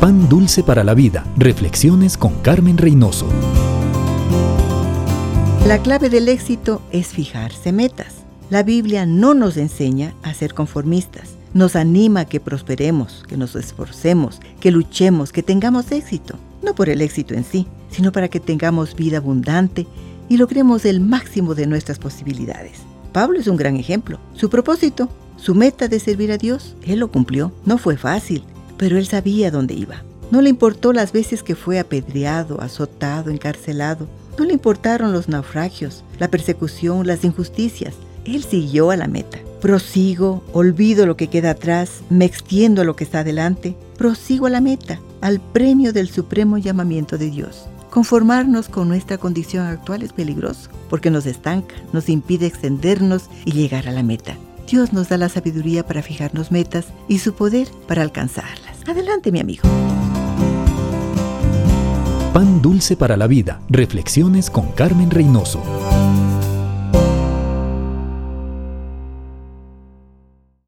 Pan Dulce para la Vida. Reflexiones con Carmen Reynoso. La clave del éxito es fijarse metas. La Biblia no nos enseña a ser conformistas. Nos anima a que prosperemos, que nos esforcemos, que luchemos, que tengamos éxito. No por el éxito en sí, sino para que tengamos vida abundante y logremos el máximo de nuestras posibilidades. Pablo es un gran ejemplo. Su propósito, su meta de servir a Dios, él lo cumplió. No fue fácil, pero él sabía dónde iba. No le importó las veces que fue apedreado, azotado, encarcelado. No le importaron los naufragios, la persecución, las injusticias. Él siguió a la meta. Prosigo, olvido lo que queda atrás, me extiendo a lo que está adelante. Prosigo a la meta, al premio del supremo llamamiento de Dios. Conformarnos con nuestra condición actual es peligroso porque nos estanca, nos impide extendernos y llegar a la meta. Dios nos da la sabiduría para fijarnos metas y su poder para alcanzarlas. Adelante, mi amigo. Pan dulce para la vida. Reflexiones con Carmen Reynoso.